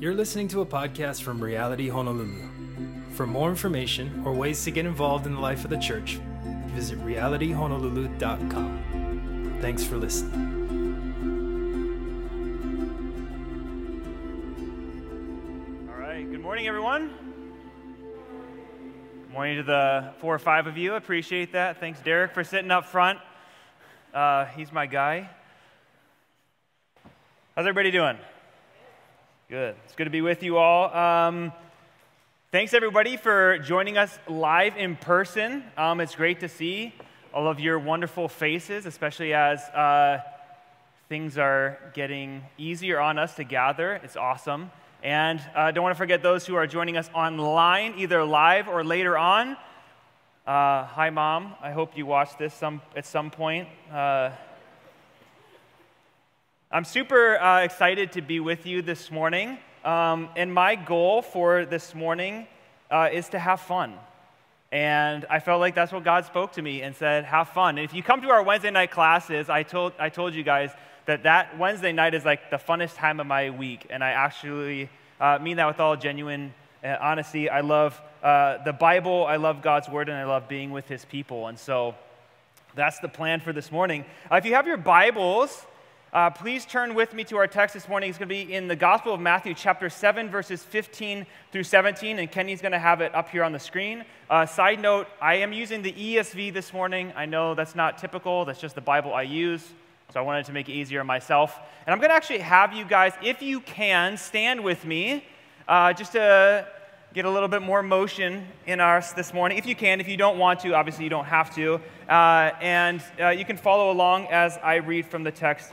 You're listening to a podcast from Reality Honolulu. For more information or ways to get involved in the life of the church, visit realityhonolulu.com. Thanks for listening. All right, good morning, everyone. Good morning to the four or five of you. Appreciate that. Thanks, Derek, for sitting up front. Uh, he's my guy. How's everybody doing? Good. It's good to be with you all. Um, thanks, everybody, for joining us live in person. Um, it's great to see all of your wonderful faces, especially as uh, things are getting easier on us to gather. It's awesome. And uh, don't want to forget those who are joining us online, either live or later on. Uh, hi, Mom. I hope you watch this some, at some point. Uh, I'm super uh, excited to be with you this morning. Um, and my goal for this morning uh, is to have fun. And I felt like that's what God spoke to me and said, have fun. And if you come to our Wednesday night classes, I told, I told you guys that that Wednesday night is like the funnest time of my week. And I actually uh, mean that with all genuine uh, honesty. I love uh, the Bible, I love God's word, and I love being with his people. And so that's the plan for this morning. Uh, if you have your Bibles, uh, please turn with me to our text this morning. It's going to be in the Gospel of Matthew, chapter 7, verses 15 through 17, and Kenny's going to have it up here on the screen. Uh, side note, I am using the ESV this morning. I know that's not typical, that's just the Bible I use, so I wanted to make it easier myself. And I'm going to actually have you guys, if you can, stand with me uh, just to get a little bit more motion in us this morning. If you can, if you don't want to, obviously you don't have to. Uh, and uh, you can follow along as I read from the text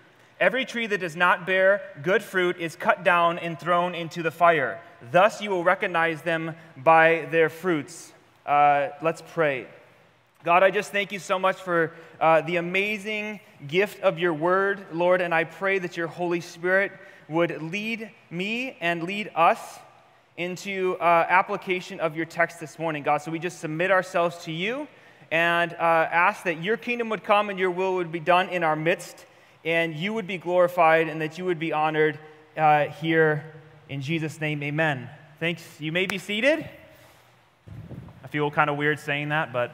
Every tree that does not bear good fruit is cut down and thrown into the fire. Thus you will recognize them by their fruits. Uh, let's pray. God, I just thank you so much for uh, the amazing gift of your word, Lord, and I pray that your Holy Spirit would lead me and lead us into uh, application of your text this morning, God. So we just submit ourselves to you and uh, ask that your kingdom would come and your will would be done in our midst and you would be glorified and that you would be honored uh, here in Jesus' name. Amen. Thanks. You may be seated. I feel kind of weird saying that, but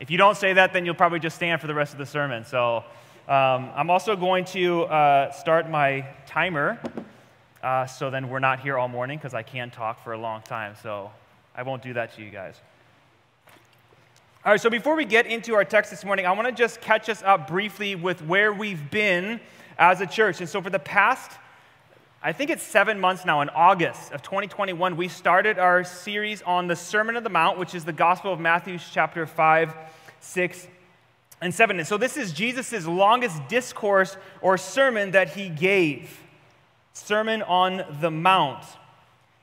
if you don't say that, then you'll probably just stand for the rest of the sermon. So um, I'm also going to uh, start my timer. Uh, so then we're not here all morning because I can talk for a long time. So I won't do that to you guys. All right, so before we get into our text this morning, I want to just catch us up briefly with where we've been as a church. And so, for the past, I think it's seven months now, in August of 2021, we started our series on the Sermon of the Mount, which is the Gospel of Matthew, chapter 5, 6, and 7. And so, this is Jesus' longest discourse or sermon that he gave Sermon on the Mount.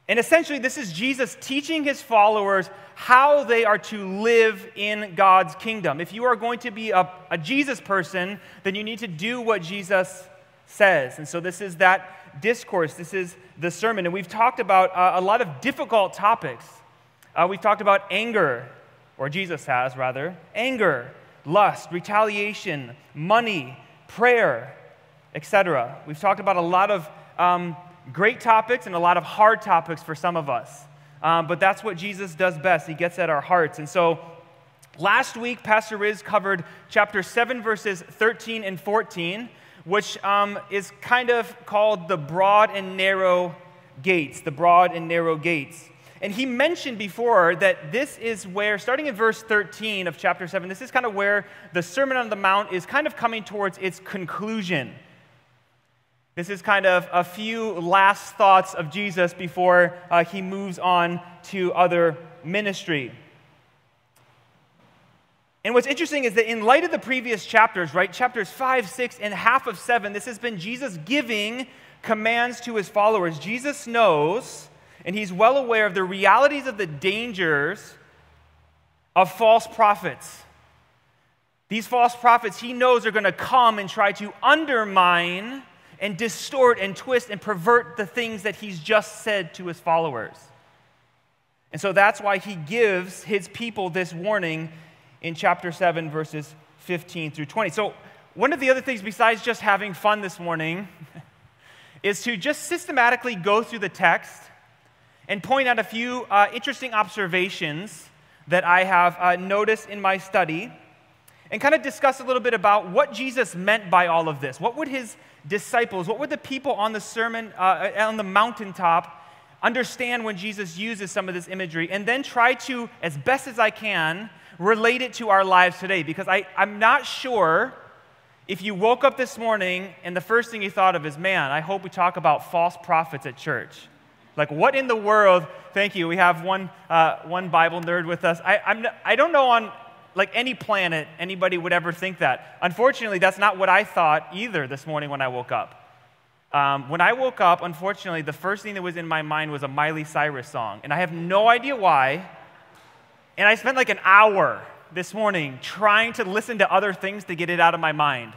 And essentially, this is Jesus teaching his followers how they are to live in God's kingdom. If you are going to be a, a, Jesus person, then you need to do what Jesus says. And so, this is that discourse, this is the sermon. And we've talked about uh, a lot of difficult topics. Uh, we've talked about anger, or Jesus has rather, anger, lust, retaliation, money, prayer, etc. We've talked about a lot of um, great topics and a lot of hard topics for some of us. Um, but that's what Jesus does best. He gets at our hearts. And so last week, Pastor Riz covered chapter 7, verses 13 and 14, which um, is kind of called the broad and narrow gates, the broad and narrow gates. And he mentioned before that this is where, starting in verse 13 of chapter 7, this is kind of where the Sermon on the Mount is kind of coming towards its conclusion. This is kind of a few last thoughts of Jesus before uh, he moves on to other ministry. And what's interesting is that in light of the previous chapters, right, chapters 5, 6, and half of 7, this has been Jesus giving commands to his followers. Jesus knows and he's well aware of the realities of the dangers of false prophets. These false prophets he knows are going to come and try to undermine and distort and twist and pervert the things that he's just said to his followers. And so that's why he gives his people this warning in chapter 7, verses 15 through 20. So, one of the other things, besides just having fun this morning, is to just systematically go through the text and point out a few uh, interesting observations that I have uh, noticed in my study and kind of discuss a little bit about what Jesus meant by all of this. What would his disciples, what would the people on the sermon, uh, on the mountaintop, understand when Jesus uses some of this imagery? And then try to, as best as I can, relate it to our lives today. Because I, I'm not sure if you woke up this morning and the first thing you thought of is, man, I hope we talk about false prophets at church. Like, what in the world? Thank you. We have one, uh, one Bible nerd with us. I, I'm, I don't know on like any planet anybody would ever think that. Unfortunately, that's not what I thought either this morning when I woke up. Um, when I woke up, unfortunately, the first thing that was in my mind was a Miley Cyrus song. And I have no idea why. And I spent like an hour this morning trying to listen to other things to get it out of my mind.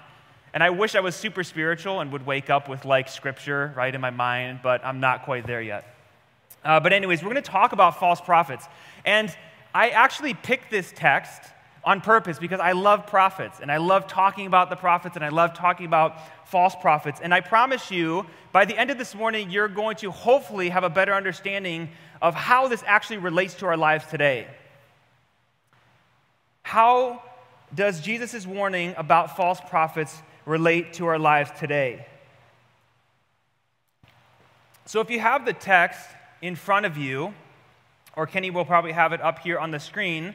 And I wish I was super spiritual and would wake up with like scripture right in my mind, but I'm not quite there yet. Uh, but, anyways, we're going to talk about false prophets. And I actually picked this text on purpose because I love prophets and I love talking about the prophets and I love talking about false prophets. And I promise you, by the end of this morning, you're going to hopefully have a better understanding of how this actually relates to our lives today. How does Jesus' warning about false prophets relate to our lives today? So, if you have the text in front of you, or Kenny will probably have it up here on the screen,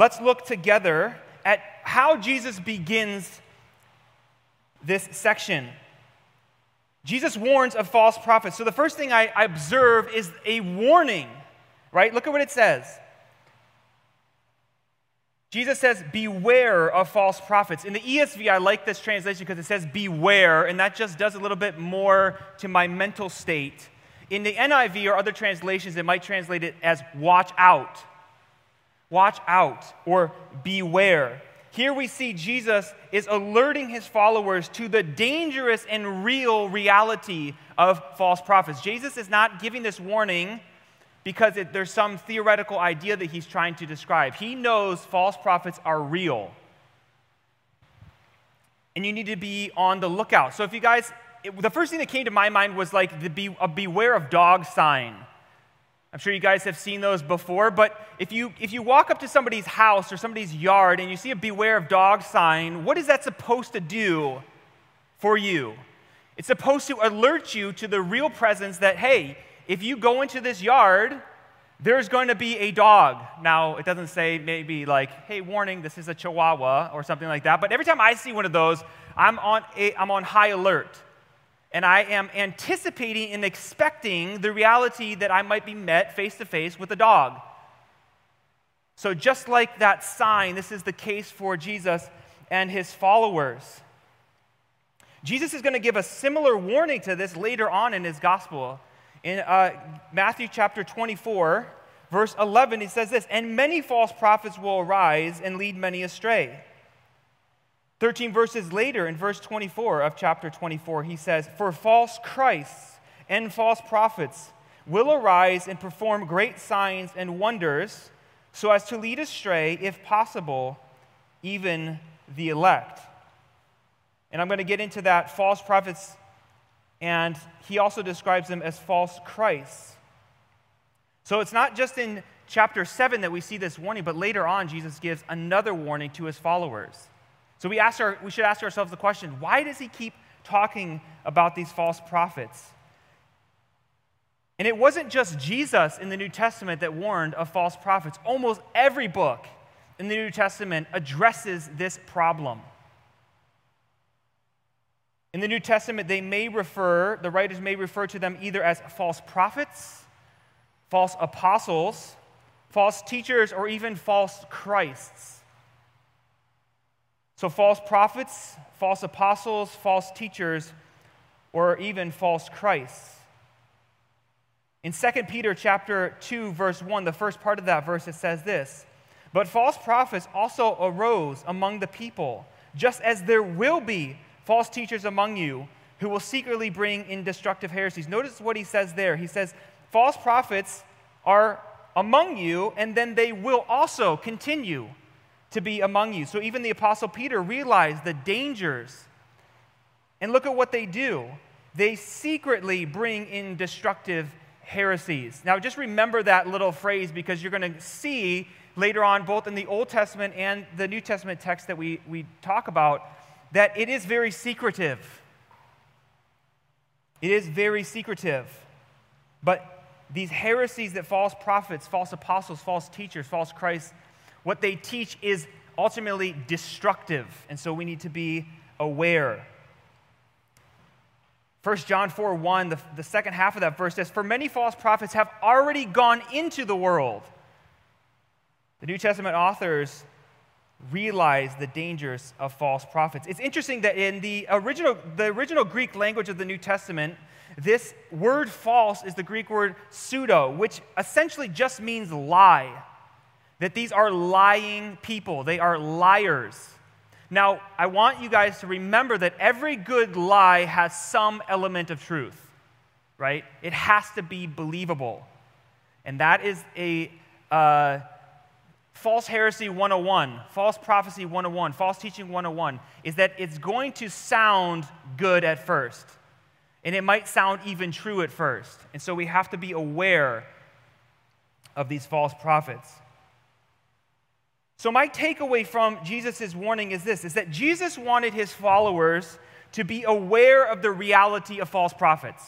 let's look together at how Jesus begins this section. Jesus warns of false prophets. So, the first thing I, observe is a warning, right? Look at what it says. Jesus says, Beware of false prophets. In the ESV, I like this translation because it says beware, and that just does a little bit more to my mental state. In the NIV or other translations, it might translate it as watch out. Watch out or beware. Here we see Jesus is alerting his followers to the dangerous and real reality of false prophets. Jesus is not giving this warning because it, there's some theoretical idea that he's trying to describe. He knows false prophets are real. And you need to be on the lookout. So, if you guys, it, the first thing that came to my mind was like the be, a beware of dog sign. I'm sure you guys have seen those before, but if you, if you walk up to somebody's house or somebody's yard and you see a beware of dog sign, what is that supposed to do for you? It's supposed to alert you to the real presence that, hey, if you go into this yard, there's going to be a dog. Now, it doesn't say maybe like, hey, warning, this is a chihuahua or something like that, but every time I see one of those, I'm on, a, I'm on high alert. And I am anticipating and expecting the reality that I might be met face to face with a dog. So, just like that sign, this is the case for Jesus and his followers. Jesus is going to give a similar warning to this later on in his gospel. In uh, Matthew chapter 24, verse 11, he says this And many false prophets will arise and lead many astray. 13 verses later, in verse 24 of chapter 24, he says, For false Christs and false prophets will arise and perform great signs and wonders so as to lead astray, if possible, even the elect. And I'm going to get into that false prophets and he also describes them as false Christs. So it's not just in chapter 7 that we see this warning, but later on, Jesus gives another warning to his followers. So we, ask our, we should ask ourselves the question why does he keep talking about these false prophets? And it wasn't just Jesus in the New Testament that warned of false prophets. Almost every book in the New Testament addresses this problem. In the New Testament, they may refer, the writers may refer to them either as false prophets, false apostles, false teachers, or even false Christs. So, false prophets, false apostles, false teachers, or even false Christs. In 2 Peter chapter 2 verse 1, the first part of that verse it says this, "But false prophets also arose among the people, just as there will be false teachers among you who will secretly bring in destructive heresies." Notice what he says there. He says, "False prophets are among you, and then they will also continue to be among you." So even the apostle Peter realized the dangers. And look at what they do. They secretly bring in destructive heresies. Now, just remember that little phrase because you're going to see later on, both in the Old Testament and the New Testament text that we, we talk about, that it is very secretive. It is very secretive. But these heresies that false prophets, false apostles, false teachers, false Christ, what they teach is ultimately destructive. And so we need to be aware. 1 John 4 1, the, the second half of that verse says, For many false prophets have already gone into the world. The New Testament authors realize the dangers of false prophets. It's interesting that in the original, the original Greek language of the New Testament, this word false is the Greek word pseudo, which essentially just means lie. That these are lying people, they are liars. Now, I want you guys to remember that every good lie has some element of truth, right? It has to be believable. And that is a uh, false heresy 101, false prophecy 101, false teaching 101, is that it's going to sound good at first. And it might sound even true at first. And so we have to be aware of these false prophets. So, my takeaway from Jesus' warning is this is that Jesus wanted his followers to be aware of the reality of false prophets.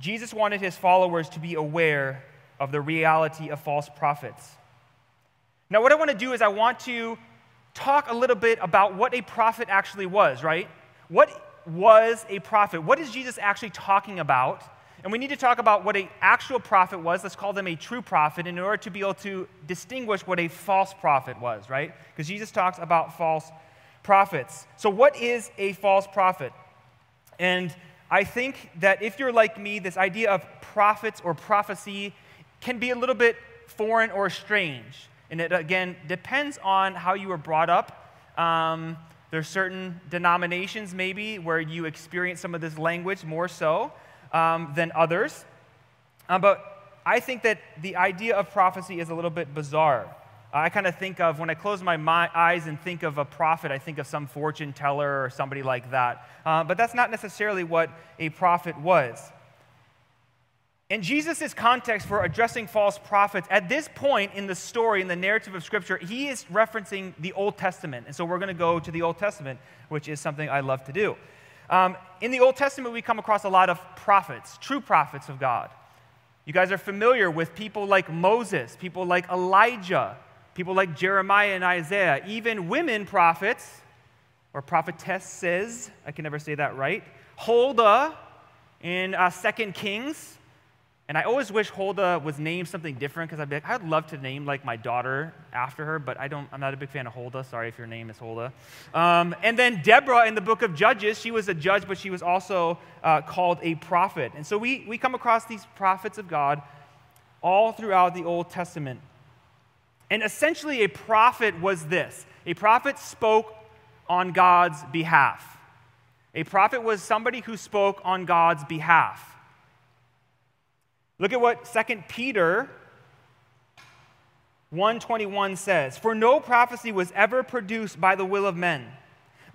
Jesus wanted his followers to be aware of the reality of false prophets. Now, what I want to do is I want to talk a little bit about what a prophet actually was, right? What was a prophet? What is Jesus actually talking about? And we need to talk about what an actual prophet was. Let's call them a true prophet in order to be able to distinguish what a false prophet was, right? Because Jesus talks about false prophets. So, what is a false prophet? And I think that if you're like me, this idea of prophets or prophecy can be a little bit foreign or strange. And it, again, depends on how you were brought up. Um, there's certain denominations, maybe, where you experience some of this language more so um, than others. Um, but I think that the idea of prophecy is a little bit bizarre. I kind of think of, when I close my, my, eyes and think of a prophet, I think of some fortune teller or somebody like that. Uh, but that's not necessarily what a prophet was. In Jesus' context for addressing false prophets, at this point in the story, in the narrative of Scripture, he is referencing the Old Testament. And so we're going to go to the Old Testament, which is something I love to do. Um, in the Old Testament, we come across a lot of prophets, true prophets of God. You guys are familiar with people like Moses, people like Elijah, people like Jeremiah and Isaiah, even women prophets or prophetesses, I can never say that right, Huldah in uh, 2 Kings, and I always wish Huldah was named something different because I'd be like, I'd love to name like my daughter after her, but I don't, I'm not a big fan of Huldah. Sorry if your name is Huldah. Um, and then Deborah in the book of Judges, she was a judge, but she was also uh, called a prophet. And so we, we come across these prophets of God all throughout the Old Testament. And essentially, a prophet was this a prophet spoke on God's behalf. A prophet was somebody who spoke on God's behalf. Look at what 2 Peter 121 says For no prophecy was ever produced by the will of men,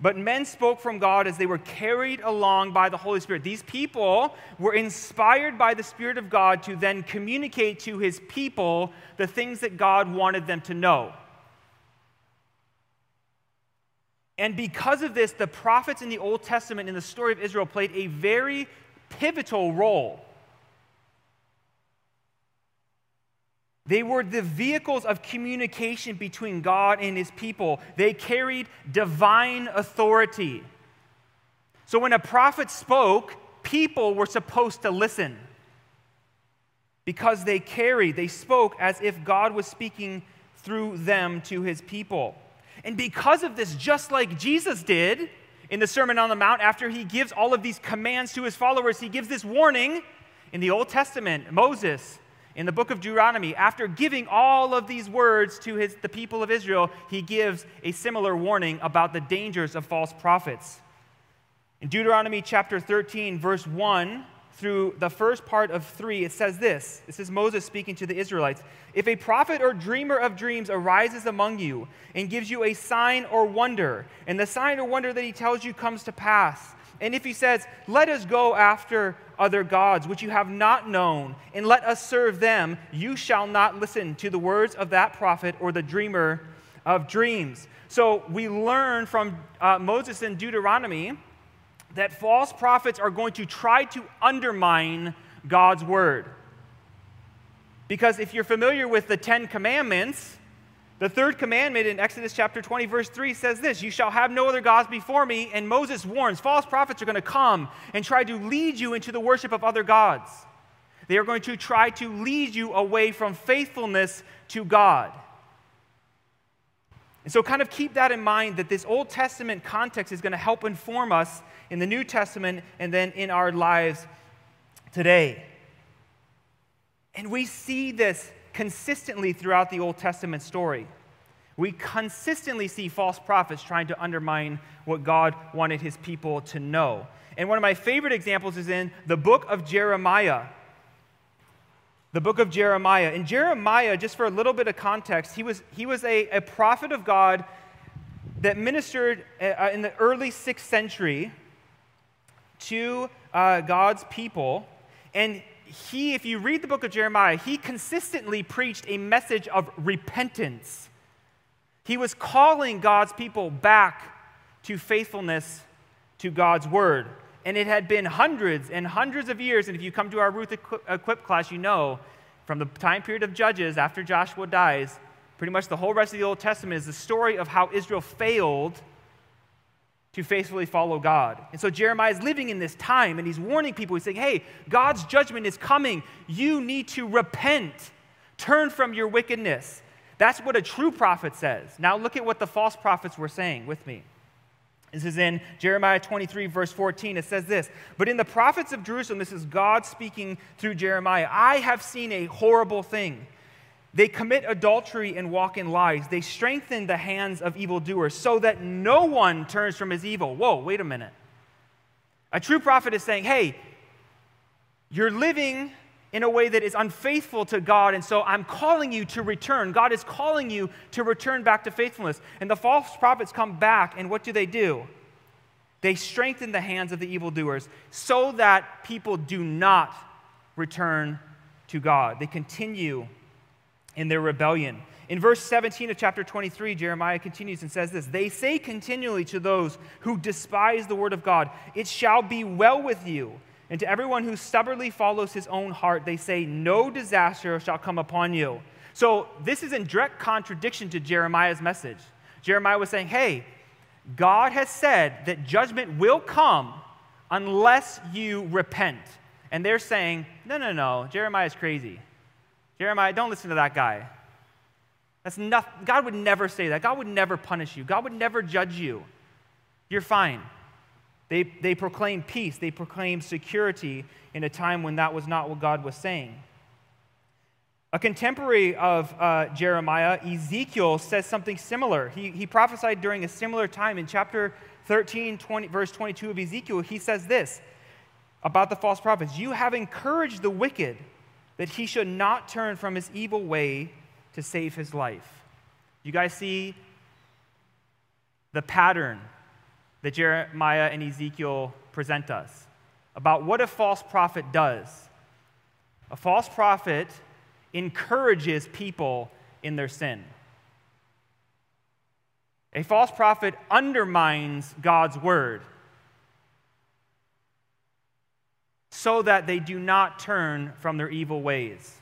but men spoke from God as they were carried along by the Holy Spirit. These people were inspired by the Spirit of God to then communicate to his people the things that God wanted them to know. And because of this, the prophets in the Old Testament in the story of Israel played a very pivotal role. They were the vehicles of communication between God and his people. They carried divine authority. So when a prophet spoke, people were supposed to listen because they carried, they spoke as if God was speaking through them to his people. And because of this, just like Jesus did in the Sermon on the Mount, after he gives all of these commands to his followers, he gives this warning In the Old Testament, Moses, in the book of Deuteronomy, after giving all of these words to his, the people of Israel, he gives a similar warning about the dangers of false prophets. In Deuteronomy chapter 13, verse 1 through the first part of 3, it says this This is Moses speaking to the Israelites. If a prophet or dreamer of dreams arises among you and gives you a sign or wonder, and the sign or wonder that he tells you comes to pass, and if he says, Let us go after other gods which you have not known, and let us serve them, you shall not listen to the words of that prophet or the dreamer of dreams. So we learn from uh, Moses in Deuteronomy that false prophets are going to try to undermine God's word. Because if you're familiar with the Ten Commandments, the third commandment in Exodus chapter 20, verse 3 says this You shall have no other gods before me. And Moses warns false prophets are going to come and try to lead you into the worship of other gods. They are going to try to lead you away from faithfulness to God. And so, kind of keep that in mind that this Old Testament context is going to help inform us in the New Testament and then in our lives today. And we see this consistently throughout the Old Testament story. We consistently see false prophets trying to undermine what God wanted his people to know. And one of my favorite examples is in the book of Jeremiah. The book of Jeremiah. In Jeremiah, just for a little bit of context, he was, he was a, a prophet of God that ministered uh, in the early sixth century to uh, God's people. And he, if you read the book of Jeremiah, he consistently preached a message of repentance. He was calling God's people back to faithfulness to God's word. And it had been hundreds and hundreds of years. And if you come to our Ruth Equip class, you know from the time period of Judges after Joshua dies, pretty much the whole rest of the Old Testament is the story of how Israel failed to faithfully follow God. And so Jeremiah is living in this time and he's warning people. He's saying, hey, God's judgment is coming. You need to repent, turn from your wickedness. That's what a true prophet says. Now look at what the false prophets were saying with me. This is in Jeremiah 23, verse 14. It says this But in the prophets of Jerusalem, this is God speaking through Jeremiah, I have seen a horrible thing. They commit adultery and walk in lies. They strengthen the hands of evildoers so that no one turns from his evil. Whoa, wait a minute. A true prophet is saying, hey, you're living in a way that is unfaithful to God, and so I'm calling you to return. God is calling you to return back to faithfulness. And the false prophets come back, and what do they do? They strengthen the hands of the evildoers so that people do not return to God. They continue in their rebellion. In verse 17 of chapter 23, Jeremiah continues and says this They say continually to those who despise the word of God, It shall be well with you. And to everyone who stubbornly follows his own heart, they say, No disaster shall come upon you. So this is in direct contradiction to Jeremiah's message. Jeremiah was saying, Hey, God has said that judgment will come unless you repent. And they're saying, No, no, no, Jeremiah's crazy. Jeremiah, don't listen to that guy. That's not, God would never say that. God would never punish you. God would never judge you. You're fine. They, they proclaim peace, they proclaim security in a time when that was not what God was saying. A contemporary of uh, Jeremiah, Ezekiel, says something similar. He, he prophesied during a similar time in chapter 13, 20, verse 22 of Ezekiel. He says this about the false prophets You have encouraged the wicked that he should not turn from his evil way to save his life. You guys see the pattern that Jeremiah and Ezekiel present us about what a false prophet does. A false prophet encourages people in their sin. A false prophet undermines God's word so that they do not turn from their evil ways.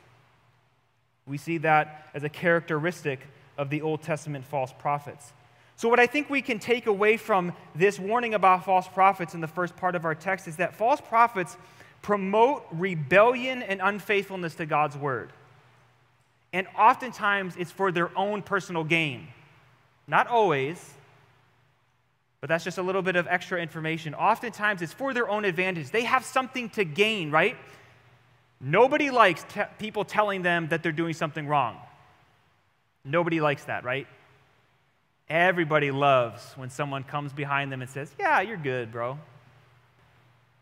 We see that as a characteristic of the Old Testament false prophets. So, what I think we can take away from this warning about false prophets in the first part of our text is that false prophets promote rebellion and unfaithfulness to God's word. And oftentimes it's for their own personal gain. Not always, but that's just a little bit of extra information. Oftentimes, it's for their own advantage. They have something to gain, right? Nobody likes people telling them that they're doing something wrong. Nobody likes that, right? Everybody loves when someone comes behind them and says, Yeah, you're good, bro.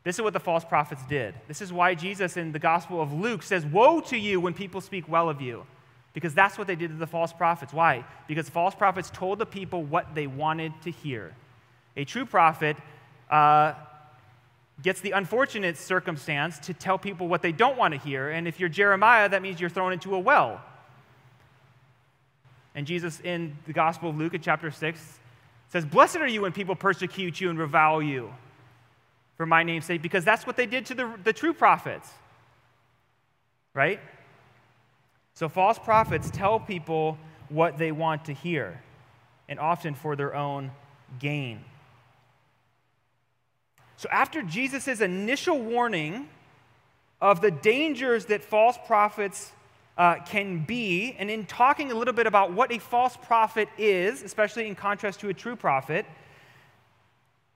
This is what the false prophets did. This is why Jesus in the Gospel of Luke says, Woe to you when people speak well of you. Because that's what they did to the false prophets. Why? Because false prophets told the people what they wanted to hear. A true prophet uh, gets the unfortunate circumstance to tell people what they don't want to hear. And if you're Jeremiah, that means you're thrown into a well. And Jesus in the Gospel of Luke in chapter 6 says, Blessed are you when people persecute you and revile you for my name's sake, because that's what they did to the, the true prophets. Right? So false prophets tell people what they want to hear, and often for their own gain. So, after Jesus' initial warning of the dangers that false prophets uh, can be, and in talking a little bit about what a false prophet is, especially in contrast to a true prophet,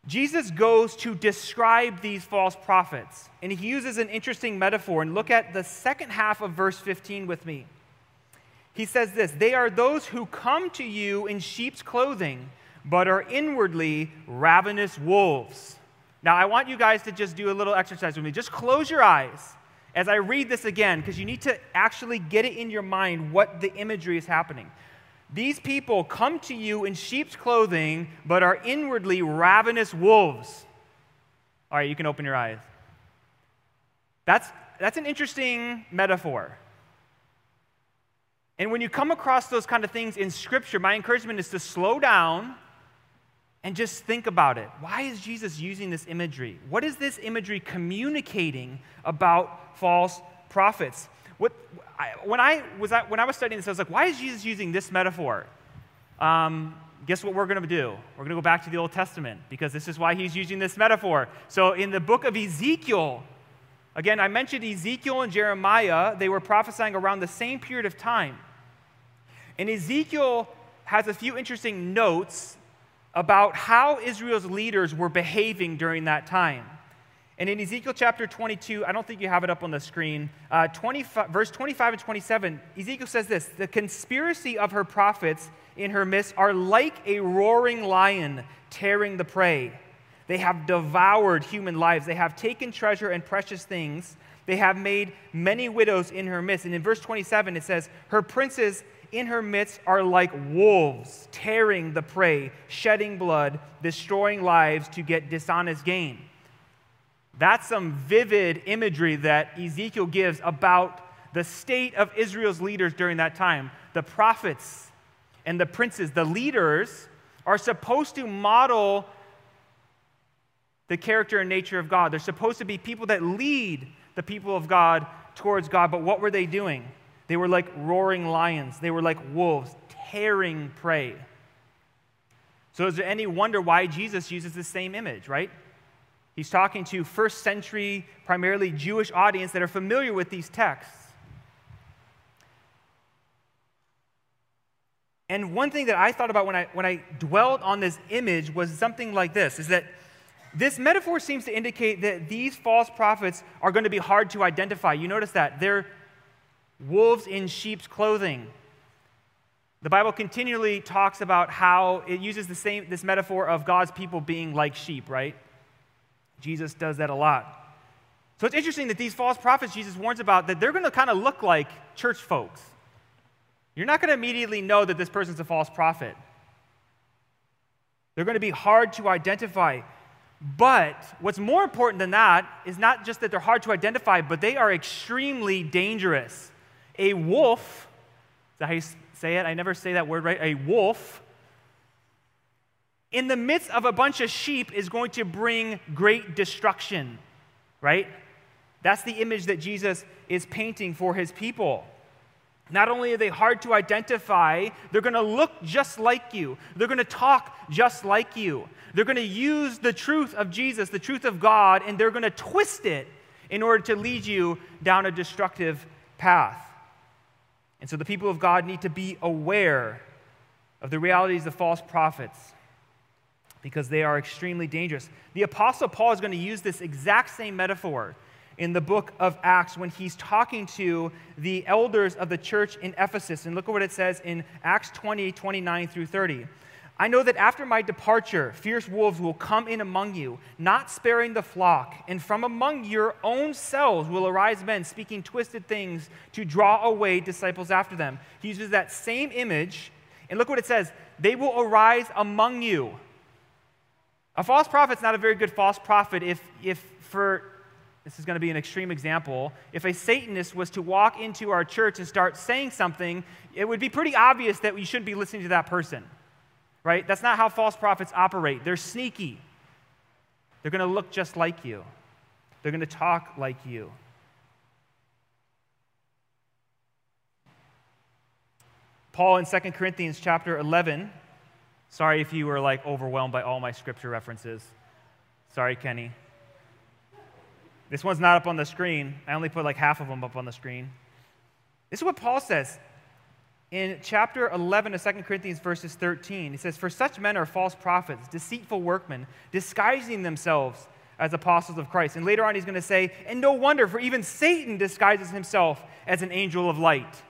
Jesus goes to describe these false prophets. And he uses an interesting metaphor. And look at the second half of verse 15 with me. He says this They are those who come to you in sheep's clothing, but are inwardly ravenous wolves. Now, I want you guys to just do a little exercise with me. Just close your eyes as I read this again, because you need to actually get it in your mind what the imagery is happening. These people come to you in sheep's clothing, but are inwardly ravenous wolves. All right, you can open your eyes. That's, that's an interesting metaphor. And when you come across those kind of things in Scripture, my encouragement is to slow down and just think about it. Why is Jesus using this imagery? What is this imagery communicating about false prophets? What, I, when, I was, when I was studying this, I was like, why is Jesus using this metaphor? Um, guess what we're going to do? We're going to go back to the Old Testament because this is why he's using this metaphor. So in the book of Ezekiel, again, I mentioned Ezekiel and Jeremiah, they were prophesying around the same period of time. And Ezekiel has a few interesting notes about how Israel's leaders were behaving during that time. And in Ezekiel chapter 22, I don't think you have it up on the screen, uh, 25, verse 25 and 27, Ezekiel says this The conspiracy of her prophets in her midst are like a roaring lion tearing the prey. They have devoured human lives, they have taken treasure and precious things. They have made many widows in her midst. And in verse 27, it says, Her princes in her midst are like wolves, tearing the prey, shedding blood, destroying lives to get dishonest gain. That's some vivid imagery that Ezekiel gives about the state of Israel's leaders during that time. The prophets and the princes, the leaders, are supposed to model the character and nature of God. They're supposed to be people that lead the people of God towards God. But what were they doing? They were like roaring lions, they were like wolves, tearing prey. So, is there any wonder why Jesus uses the same image, right? He's talking to first century, primarily Jewish audience that are familiar with these texts. And one thing that I thought about when I, when I dwelt on this image was something like this is that this metaphor seems to indicate that these false prophets are going to be hard to identify. You notice that. They're wolves in sheep's clothing. The Bible continually talks about how it uses the same, this metaphor of God's people being like sheep, right? Jesus does that a lot. So it's interesting that these false prophets Jesus warns about that they're going to kind of look like church folks. You're not going to immediately know that this person's a false prophet. They're going to be hard to identify. But what's more important than that is not just that they're hard to identify, but they are extremely dangerous. A wolf, is that how you say it? I never say that word right. A wolf, in the midst of a bunch of sheep, is going to bring great destruction, right? That's the image that Jesus is painting for his people. Not only are they hard to identify, they're going to look just like you. They're going to talk just like you. They're going to use the truth of Jesus, the truth of God, and they're going to twist it in order to lead you down a destructive path. And so the people of God need to be aware of the realities of false prophets because they are extremely dangerous. The Apostle Paul is going to use this exact same metaphor in the book of Acts when he's talking to the elders of the church in Ephesus. And look at what it says in Acts 20, 29 through 30. I know that after my departure, fierce wolves will come in among you, not sparing the flock, and from among your own selves will arise men speaking twisted things to draw away disciples after them. He uses that same image, and look what it says they will arise among you. A false prophet's not a very good false prophet if, if for this is going to be an extreme example. If a Satanist was to walk into our church and start saying something, it would be pretty obvious that we shouldn't be listening to that person right? That's not how false prophets operate. They're sneaky. They're going to look just like you, they're going to talk like you. Paul in 2 Corinthians chapter 11, sorry if you were like overwhelmed by all my scripture references. Sorry, Kenny. This one's not up on the screen. I only put like half of them up on the screen. This is what Paul says in chapter 11 of 2 Corinthians, verses 13, he says, For such men are false prophets, deceitful workmen, disguising themselves as apostles of Christ. And later on, he's going to say, And no wonder, for even Satan disguises himself as an angel of light.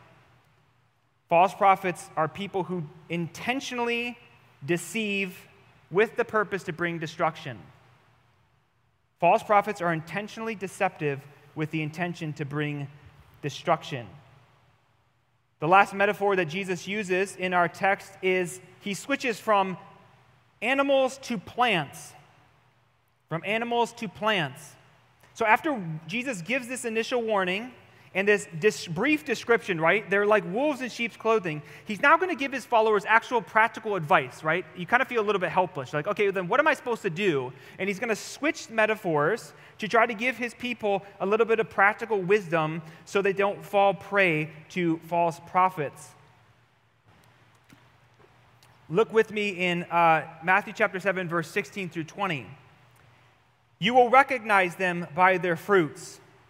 False prophets are people who intentionally deceive with the purpose to bring destruction. False prophets are intentionally deceptive with the intention to bring destruction. The last metaphor that Jesus uses in our text is he switches from animals to plants. From animals to plants. So after Jesus gives this initial warning, and this, brief description, right? They're like wolves in sheep's clothing. He's now going to give his followers actual practical advice, right? You kind of feel a little bit helpless. You're like, okay, then what am I supposed to do? And he's going to switch metaphors to try to give his people a little bit of practical wisdom so they don't fall prey to false prophets. Look with me in uh, Matthew chapter 7, verse 16 through 20. You will recognize them by their fruits.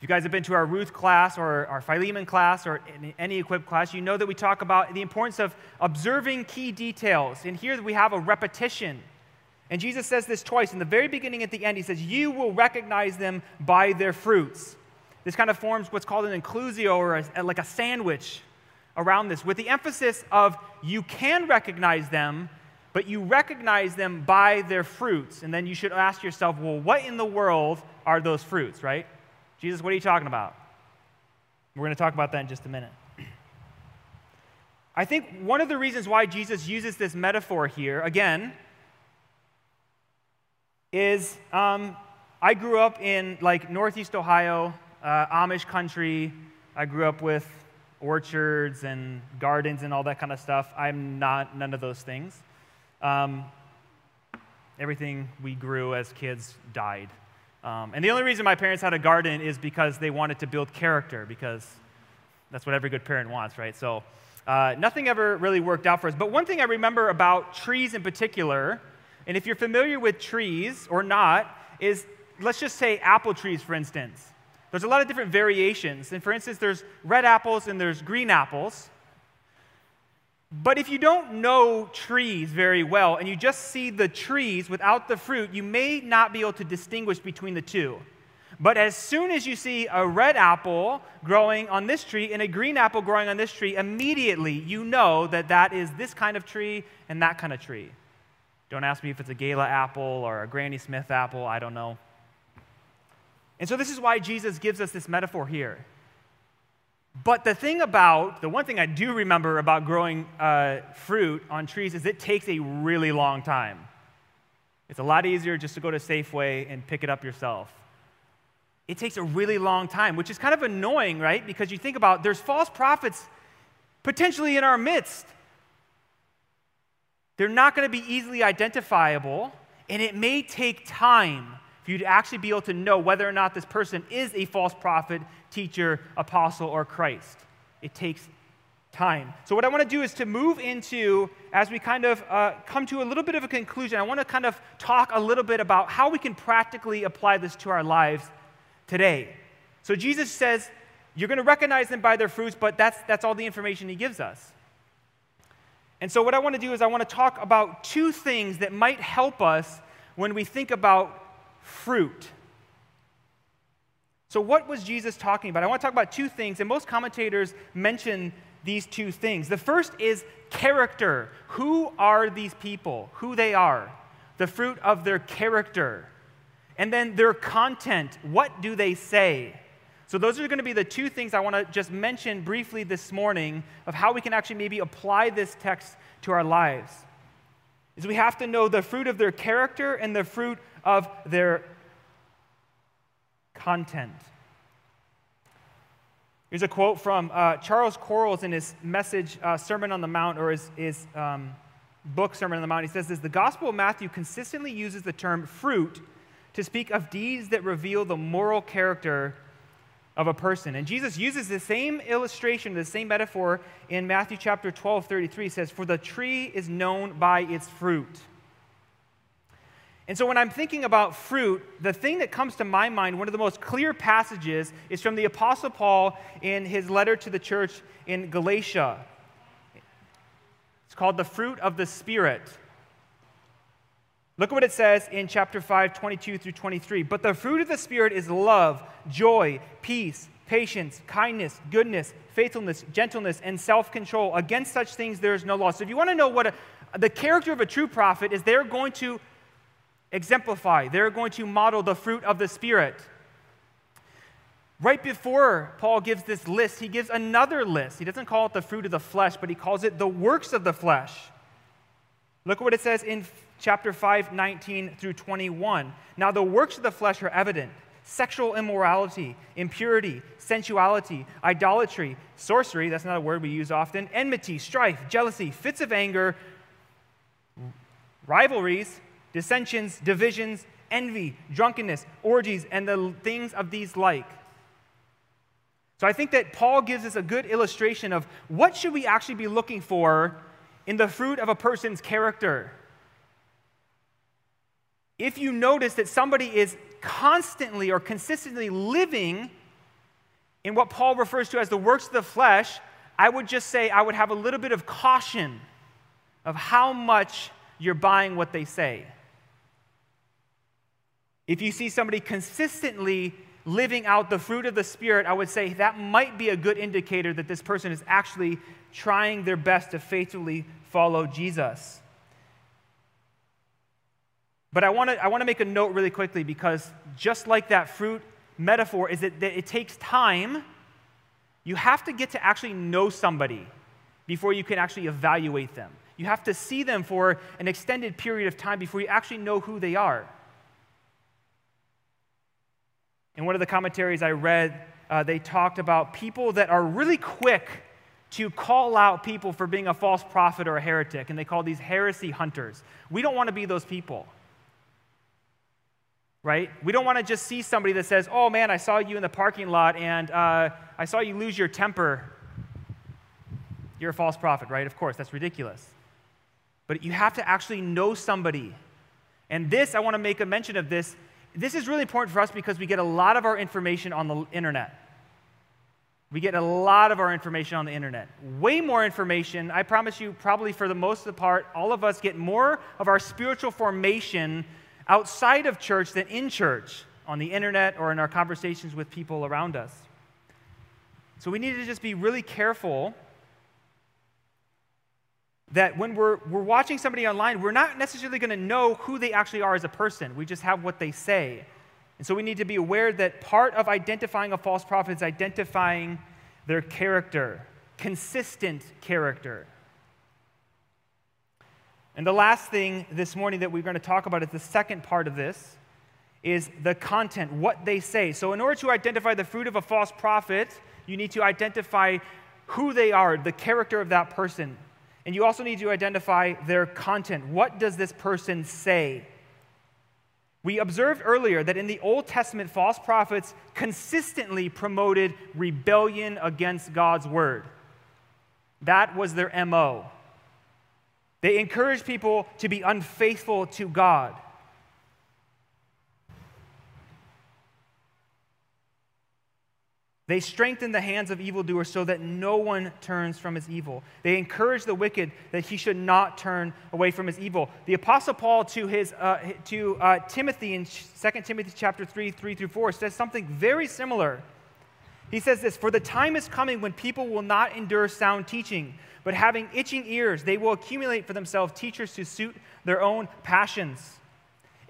If you guys have been to our Ruth class or our Philemon class or any equipped class, you know that we talk about the importance of observing key details. And here we have a repetition. And Jesus says this twice. In the very beginning, at the end, he says, You will recognize them by their fruits. This kind of forms what's called an inclusio or a, like a sandwich around this, with the emphasis of you can recognize them, but you recognize them by their fruits. And then you should ask yourself, well, what in the world are those fruits, right? Jesus, what are you talking about? We're going to talk about that in just a minute. I think one of the reasons why Jesus uses this metaphor here, again, is um, I grew up in like Northeast Ohio, uh, Amish country. I grew up with orchards and gardens and all that kind of stuff. I'm not none of those things. Um, everything we grew as kids died. Um, and the only reason my parents had a garden is because they wanted to build character, because that's what every good parent wants, right? So uh, nothing ever really worked out for us. But one thing I remember about trees in particular, and if you're familiar with trees or not, is let's just say apple trees, for instance. There's a lot of different variations. And for instance, there's red apples and there's green apples. But if you don't know trees very well and you just see the trees without the fruit, you may not be able to distinguish between the two. But as soon as you see a red apple growing on this tree and a green apple growing on this tree, immediately you know that that is this kind of tree and that kind of tree. Don't ask me if it's a Gala apple or a Granny Smith apple, I don't know. And so, this is why Jesus gives us this metaphor here. But the thing about, the one thing I do remember about growing uh, fruit on trees is it takes a really long time. It's a lot easier just to go to Safeway and pick it up yourself. It takes a really long time, which is kind of annoying, right? Because you think about there's false prophets potentially in our midst. They're not going to be easily identifiable, and it may take time for you to actually be able to know whether or not this person is a false prophet, teacher, apostle, or Christ. It takes time. So, what I want to do is to move into, as we kind of uh, come to a little bit of a conclusion, I want to kind of talk a little bit about how we can practically apply this to our lives today. So, Jesus says, You're going to recognize them by their fruits, but that's, that's all the information he gives us. And so, what I want to do is, I want to talk about two things that might help us when we think about fruit. So, what was Jesus talking about? I want to talk about two things, and most commentators mention these two things. The first is character. Who are these people? Who they are? The fruit of their character. And then their content. What do they say? So, those are going to be the two things I want to just mention briefly this morning of how we can actually maybe apply this text to our lives. Is we have to know the fruit of their character and the fruit of their content. Here's a quote from uh, Charles Quarles in his message, uh, Sermon on the Mount, or his, his um, book, Sermon on the Mount. He says this The Gospel of Matthew consistently uses the term fruit to speak of deeds that reveal the moral character of a person. And Jesus uses the same illustration, the same metaphor in Matthew chapter 12, 33. He says, For the tree is known by its fruit. And so when I'm thinking about fruit, the thing that comes to my mind, one of the most clear passages, is from the Apostle Paul in his letter to the church in Galatia. It's called the fruit of the Spirit. Look at what it says in chapter 5, 22 through 23. But the fruit of the Spirit is love, joy, peace, patience, kindness, goodness, faithfulness, gentleness, and self control. Against such things there is no law. So if you want to know what a, the character of a true prophet is, they're going to exemplify, they're going to model the fruit of the Spirit. Right before Paul gives this list, he gives another list. He doesn't call it the fruit of the flesh, but he calls it the works of the flesh. Look at what it says in chapter 5, 19 through 21. Now, the works of the flesh are evident sexual immorality, impurity, sensuality, idolatry, sorcery that's not a word we use often enmity, strife, jealousy, fits of anger, rivalries dissensions, divisions, envy, drunkenness, orgies, and the things of these like. So I think that Paul gives us a good illustration of what should we actually be looking for in the fruit of a person's character. If you notice that somebody is constantly or consistently living in what Paul refers to as the works of the flesh, I would just say I would have a little bit of caution of how much you're buying what they say. If you see somebody consistently living out the fruit of the Spirit, I would say that might be a good indicator that this person is actually trying their best to faithfully follow Jesus. But I want to I want to make a note really quickly because just like that fruit metaphor is that, that it takes time. You have to get to actually know somebody before you can actually evaluate them. You have to see them for an extended period of time before you actually know who they are. In one of the commentaries I read, uh, they talked about people that are really quick to call out people for being a false prophet or a heretic, and they call these heresy hunters. We don't want to be those people. Right? We don't want to just see somebody that says, Oh man, I saw you in the parking lot and uh, I saw you lose your temper. You're a false prophet, right? Of course, that's ridiculous. But you have to actually know somebody. And this, I want to make a mention of this this is really important for us because we get a lot of our information on the internet. We get a lot of our information on the internet. Way more information. I promise you, probably for the most of the part, all of us get more of our spiritual formation outside of church than in church, on the internet or in our conversations with people around us. So we need to just be really careful that when we're, we're watching somebody online, we're not necessarily going to know who they actually are as a person. We just have what they say. And so we need to be aware that part of identifying a false prophet is identifying their character, consistent character. And the last thing this morning that we're going to talk about is the second part of this is the content, what they say. So in order to identify the fruit of a false prophet, you need to identify who they are, the character of that person. And you also need to identify their content. What does this person say? We observed earlier that in the Old Testament, false prophets consistently promoted rebellion against God's word. That was their MO. They encouraged people to be unfaithful to God. They strengthen the hands of evildoers so that no one turns from his evil. They encourage the wicked that he should not turn away from his evil. The Apostle Paul to, his, uh, to uh, Timothy in 2 Timothy chapter 3, 3 through 4 says something very similar. He says this For the time is coming when people will not endure sound teaching, but having itching ears, they will accumulate for themselves teachers to suit their own passions,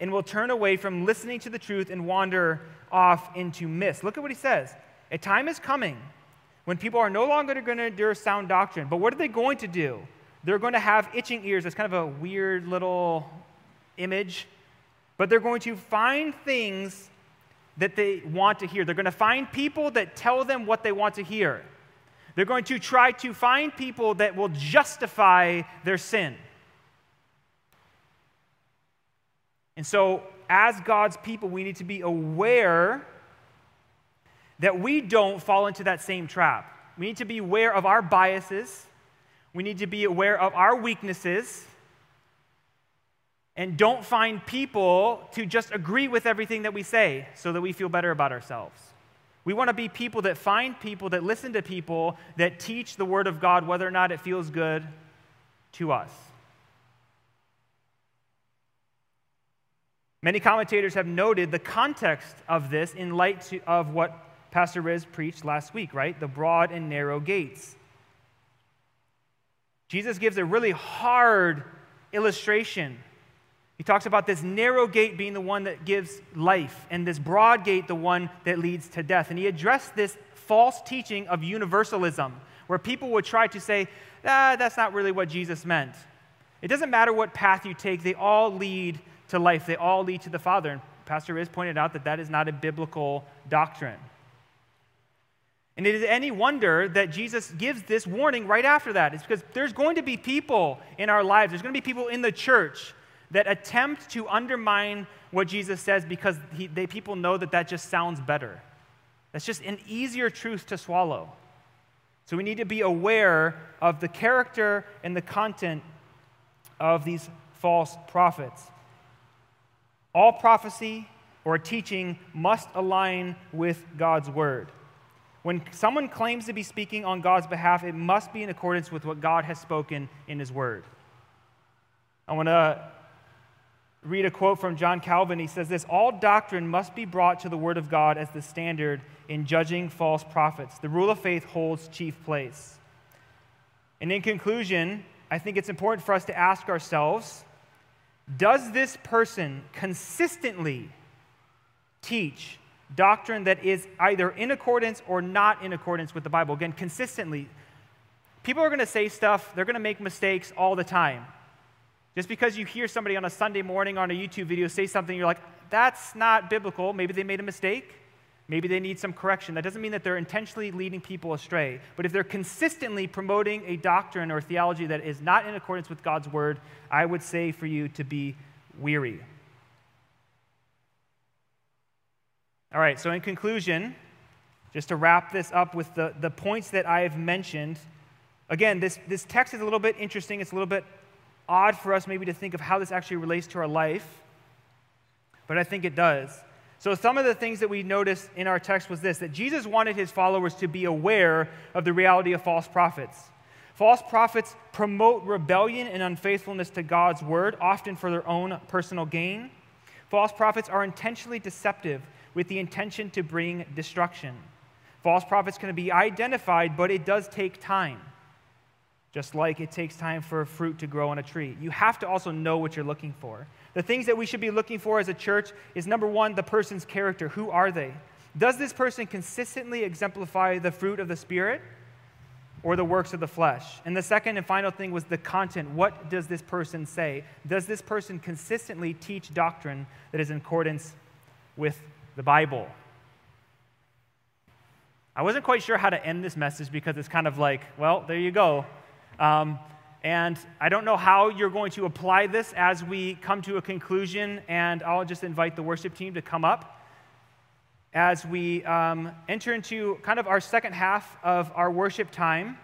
and will turn away from listening to the truth and wander off into myths. Look at what he says. A time is coming when people are no longer going to endure sound doctrine. But what are they going to do? They're going to have itching ears. It's kind of a weird little image. But they're going to find things that they want to hear. They're going to find people that tell them what they want to hear. They're going to try to find people that will justify their sin. And so, as God's people, we need to be aware that we don't fall into that same trap. We need to be aware of our biases, we need to be aware of our weaknesses, and don't find people to just agree with everything that we say so that we feel better about ourselves. We want to be people that find people, that listen to people, that teach the Word of God whether or not it feels good to us. Many commentators have noted the context of this in light of what Pastor Riz preached last week, right? The broad and narrow gates. Jesus gives a really hard illustration. He talks about this narrow gate being the one that gives life, and this broad gate the one that leads to death. And he addressed this false teaching of universalism, where people would try to say, ah, that's not really what Jesus meant. It doesn't matter what path you take, they all lead to life, they all lead to the Father. And Pastor Riz pointed out that that is not a biblical doctrine. And it is any wonder that Jesus gives this warning right after that. It's because there's going to be people in our lives, there's going to be people in the church that attempt to undermine what Jesus says because he, they, people know that that just sounds better. That's just an easier truth to swallow. So we need to be aware of the character and the content of these false prophets. All prophecy or teaching must align with God's word. When someone claims to be speaking on God's behalf, it must be in accordance with what God has spoken in His Word. I want to read a quote from John Calvin. He says this All doctrine must be brought to the Word of God as the standard in judging false prophets. The rule of faith holds chief place. And in conclusion, I think it's important for us to ask ourselves Does this person consistently teach doctrine that is either in accordance or not in accordance with the Bible. Again, consistently. People are going to say stuff, they're going to make mistakes all the time. Just because you hear somebody on a Sunday morning on a YouTube video say something, you're like, that's not biblical. Maybe they made a mistake. Maybe they need some correction. That doesn't mean that they're intentionally leading people astray. But if they're consistently promoting a doctrine or theology that is not in accordance with God's word, I would say for you to be weary. All right, so in conclusion, just to wrap this up with the, the points that I have mentioned, again, this, this text is a little bit interesting. It's a little bit odd for us maybe to think of how this actually relates to our life, but I think it does. So, some of the things that we noticed in our text was this that Jesus wanted his followers to be aware of the reality of false prophets. False prophets promote rebellion and unfaithfulness to God's word, often for their own personal gain. False prophets are intentionally deceptive with the intention to bring destruction. False prophets can be identified, but it does take time. Just like it takes time for a fruit to grow on a tree. You have to also know what you're looking for. The things that we should be looking for as a church is number one, the person's character. Who are they? Does this person consistently exemplify the fruit of the Spirit or the works of the flesh? And the second and final thing was the content. What does this person say? Does this person consistently teach doctrine that is in accordance with the Bible. I wasn't quite sure how to end this message because it's kind of like, well, there you go. Um, and I don't know how you're going to apply this as we come to a conclusion, and I'll just invite the worship team to come up as we um, enter into kind of our second half of our worship time.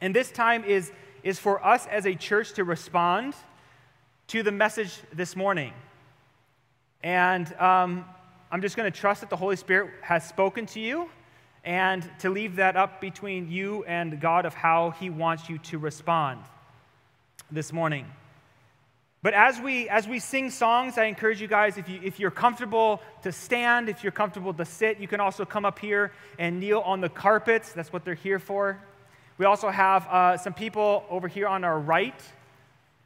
And this time is, is for us as a church to respond to the message this morning. And um, I'm just going to trust that the Holy Spirit has spoken to you and to leave that up between you and God of how He wants you to respond this morning. But as we, as we sing songs, I encourage you guys, if, you, if you're comfortable to stand, if you're comfortable to sit, you can also come up here and kneel on the carpets. That's what they're here for. We also have uh, some people over here on our right,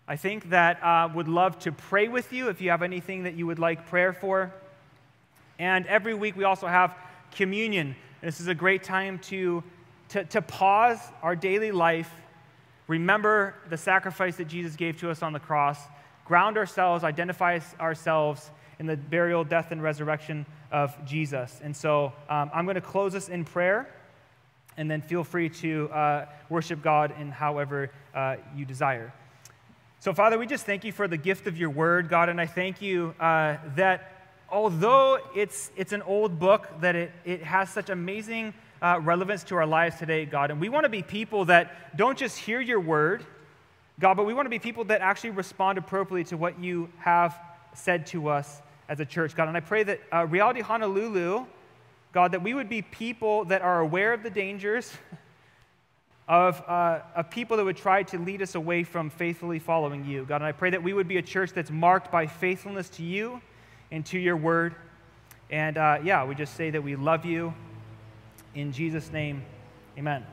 I think, that uh, would love to pray with you if you have anything that you would like prayer for. And every week we also have communion. This is a great time to, to, to pause our daily life, remember the sacrifice that Jesus gave to us on the cross ground ourselves, identify ourselves in the burial, death, and resurrection of Jesus. And so um, I'm going to close this in prayer, and then feel free to uh, worship God in however uh, you desire. So, Father, we just thank you for the gift of your word, God, and I thank you uh, that although it's, it's an old book, that it, it has such amazing uh, relevance to our lives today, God. And we want to be people that don't just hear your word, God, but we want to be people that actually respond appropriately to what you have said to us as a church, God. And I pray that uh, Reality Honolulu, God, that we would be people that are aware of the dangers of, uh, of people that would try to lead us away from faithfully following you, God. And I pray that we would be a church that's marked by faithfulness to you and to your word. And uh, yeah, we just say that we love you. In Jesus' name, amen.